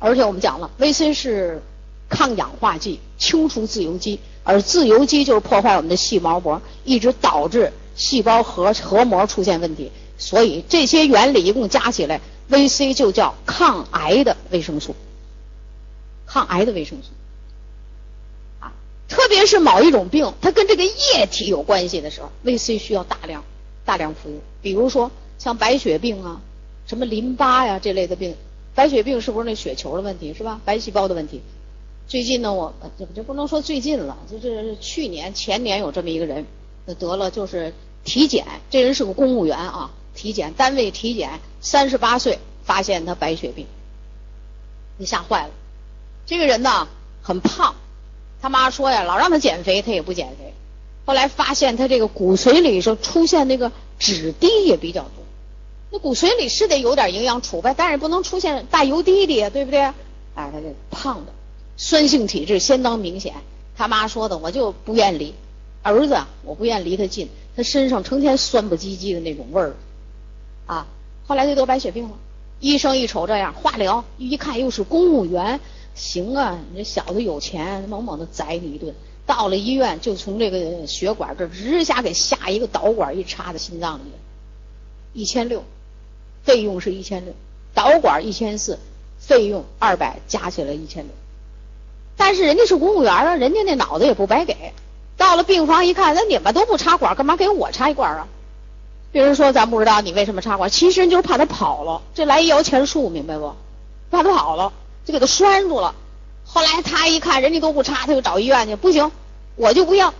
而且我们讲了，VC 是抗氧化剂，清除自由基，而自由基就是破坏我们的细胞膜，一直导致细胞核核膜出现问题。所以这些原理一共加起来，VC 就叫抗癌的维生素，抗癌的维生素。啊，特别是某一种病，它跟这个液体有关系的时候，VC 需要大量大量服用。比如说像白血病啊，什么淋巴呀这类的病。白血病是不是那血球的问题是吧？白细胞的问题。最近呢，我这这不能说最近了，就是去年前年有这么一个人，得了就是体检，这人是个公务员啊，体检单位体检，三十八岁发现他白血病，你吓坏了。这个人呢很胖，他妈说呀，老让他减肥，他也不减肥。后来发现他这个骨髓里说出现那个脂滴也比较多。那骨髓里是得有点营养储备，但是不能出现大油滴滴，对不对？哎，他这胖的，酸性体质相当明显。他妈说的，我就不愿离儿子，我不愿离他近，他身上成天酸不唧唧的那种味儿啊。后来就得白血病了，医生一瞅这样，化疗一看又是公务员，行啊，你这小子有钱，猛猛的宰你一顿。到了医院就从这个血管这直下给下一个导管一插在心脏里，一千六。费用是一千六，导管一千四，费用二百，加起来一千六。但是人家是公务员啊，人家那脑子也不白给。到了病房一看，那你们都不插管，干嘛给我插一管啊？别人说咱不知道你为什么插管，其实人就是怕他跑了，这来一摇钱树，明白不？怕他跑了，就给他拴住了。后来他一看人家都不插，他就找医院去，不行，我就不要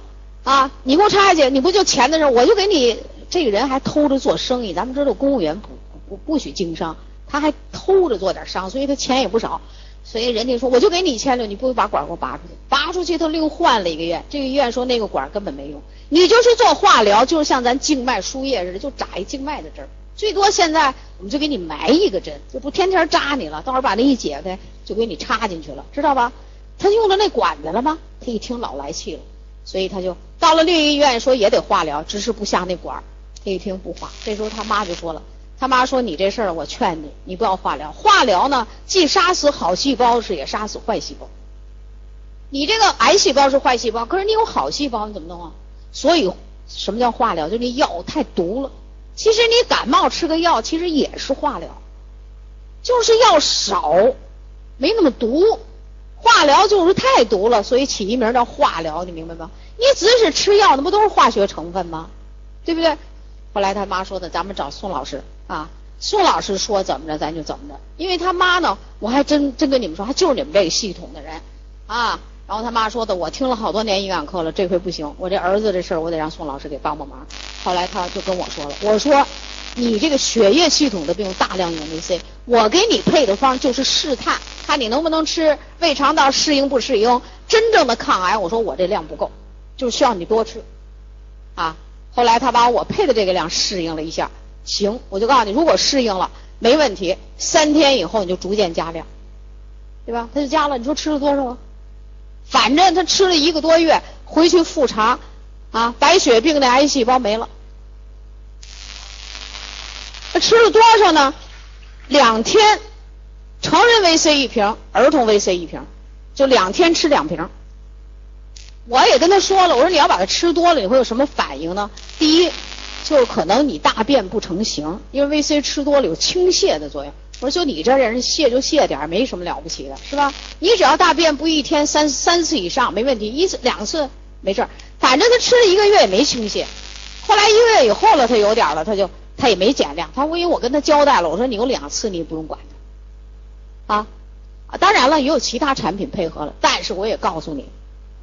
啊！你给我插下去，你不就钱的事我就给你。这个人还偷着做生意，咱们知道公务员不。不不许经商，他还偷着做点商，所以他钱也不少。所以人家说，我就给你一千六，你不会把管给我拔出去？拔出去，他另换了一个院，这个医院说那个管根本没用。你就是做化疗，就是像咱静脉输液似的，就扎一静脉的针，最多现在我们就给你埋一个针，这不天天扎你了，到时候把那一解开，就给你插进去了，知道吧？他用了那管子了吗？他一听老来气了，所以他就到了另一个医院，说也得化疗，只是不下那管。他一听不化，这时候他妈就说了。他妈说：“你这事儿，我劝你，你不要化疗。化疗呢，既杀死好细胞，是也杀死坏细胞。你这个癌细胞是坏细胞，可是你有好细胞，你怎么弄啊？所以，什么叫化疗？就那药太毒了。其实你感冒吃个药，其实也是化疗，就是药少，没那么毒。化疗就是太毒了，所以起一名叫化疗，你明白吗？你只是吃药，那不都是化学成分吗？对不对？后来他妈说的，咱们找宋老师。”啊，宋老师说怎么着咱就怎么着，因为他妈呢，我还真真跟你们说，他就是你们这个系统的人啊。然后他妈说的，我听了好多年营养课了，这回不行，我这儿子这事儿我得让宋老师给帮帮忙。后来他就跟我说了，我说你这个血液系统的病大量用维 C，我给你配的方就是试探，看你能不能吃，胃肠道适应不适应，真正的抗癌。我说我这量不够，就需要你多吃啊。后来他把我配的这个量适应了一下。行，我就告诉你，如果适应了，没问题。三天以后你就逐渐加量，对吧？他就加了。你说吃了多少啊？反正他吃了一个多月，回去复查，啊，白血病的癌细胞没了。他吃了多少呢？两天，成人 VC 一瓶，儿童 VC 一瓶，就两天吃两瓶。我也跟他说了，我说你要把它吃多了，你会有什么反应呢？第一。就可能你大便不成形，因为维 C 吃多了有清泻的作用。我说就你这人泻就泻点没什么了不起的，是吧？你只要大便不一天三三次以上没问题，一次两次没事反正他吃了一个月也没清泻。后来一个月以后了，他有点了，他就他也没减量。他因为我跟他交代了，我说你有两次你也不用管他啊。当然了，也有其他产品配合了，但是我也告诉你，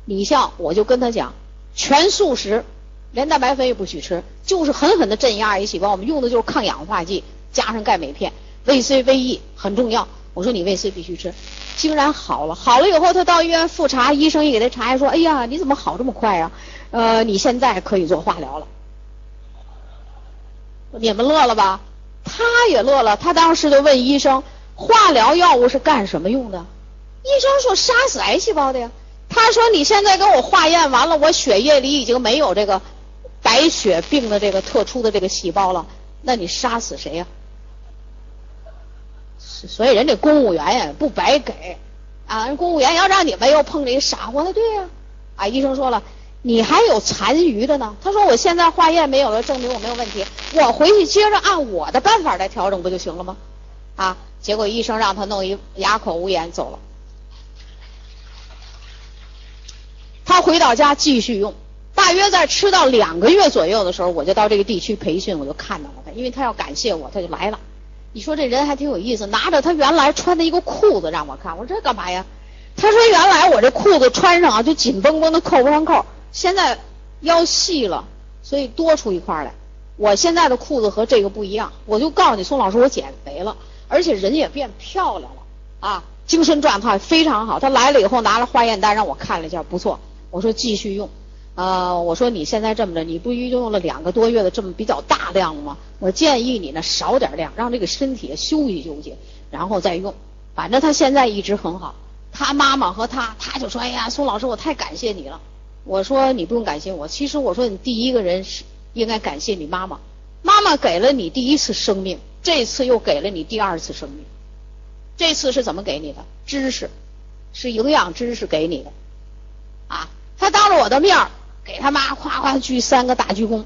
你像我就跟他讲全素食。连蛋白粉也不许吃，就是狠狠的镇压癌细胞。我们用的就是抗氧化剂，加上钙镁片，维 C、维 E 很重要。我说你维 C 必须吃，竟然好了。好了以后，他到医院复查，医生一给他查，说：“哎呀，你怎么好这么快啊？呃，你现在可以做化疗了。”你们乐了吧？他也乐了。他当时就问医生：“化疗药物是干什么用的？”医生说：“杀死癌细胞的呀。”他说：“你现在给我化验完了，我血液里已经没有这个。”白血病的这个特殊的这个细胞了，那你杀死谁呀？所以人家公务员呀不白给啊，人公务员要让你们又碰这傻货，那对呀。啊，医生说了，你还有残余的呢。他说我现在化验没有了，证明我没有问题，我回去接着按我的办法来调整不就行了吗？啊，结果医生让他弄一哑口无言走了。他回到家继续用，大约在吃到两个月左右的时候，我就到这个地区培训，我就看到了他，因为他要感谢我，他就来了。你说这人还挺有意思，拿着他原来穿的一个裤子让我看，我说这干嘛呀？他说原来我这裤子穿上啊就紧绷绷的扣不上扣，现在腰细了，所以多出一块来。我现在的裤子和这个不一样，我就告诉你宋老师，我减肥了，而且人也变漂亮了啊，精神状态非常好。他来了以后拿了化验单让我看了一下，不错。我说继续用，呃，我说你现在这么着，你不一用了两个多月的这么比较大量了吗？我建议你呢少点量，让这个身体休息休息，然后再用。反正他现在一直很好。他妈妈和他，他就说：“哎呀，宋老师，我太感谢你了。”我说：“你不用感谢我，其实我说你第一个人是应该感谢你妈妈。妈妈给了你第一次生命，这次又给了你第二次生命。这次是怎么给你的？知识，是营养知识给你的。啊，他当着我的面给他妈夸夸鞠三个大鞠躬。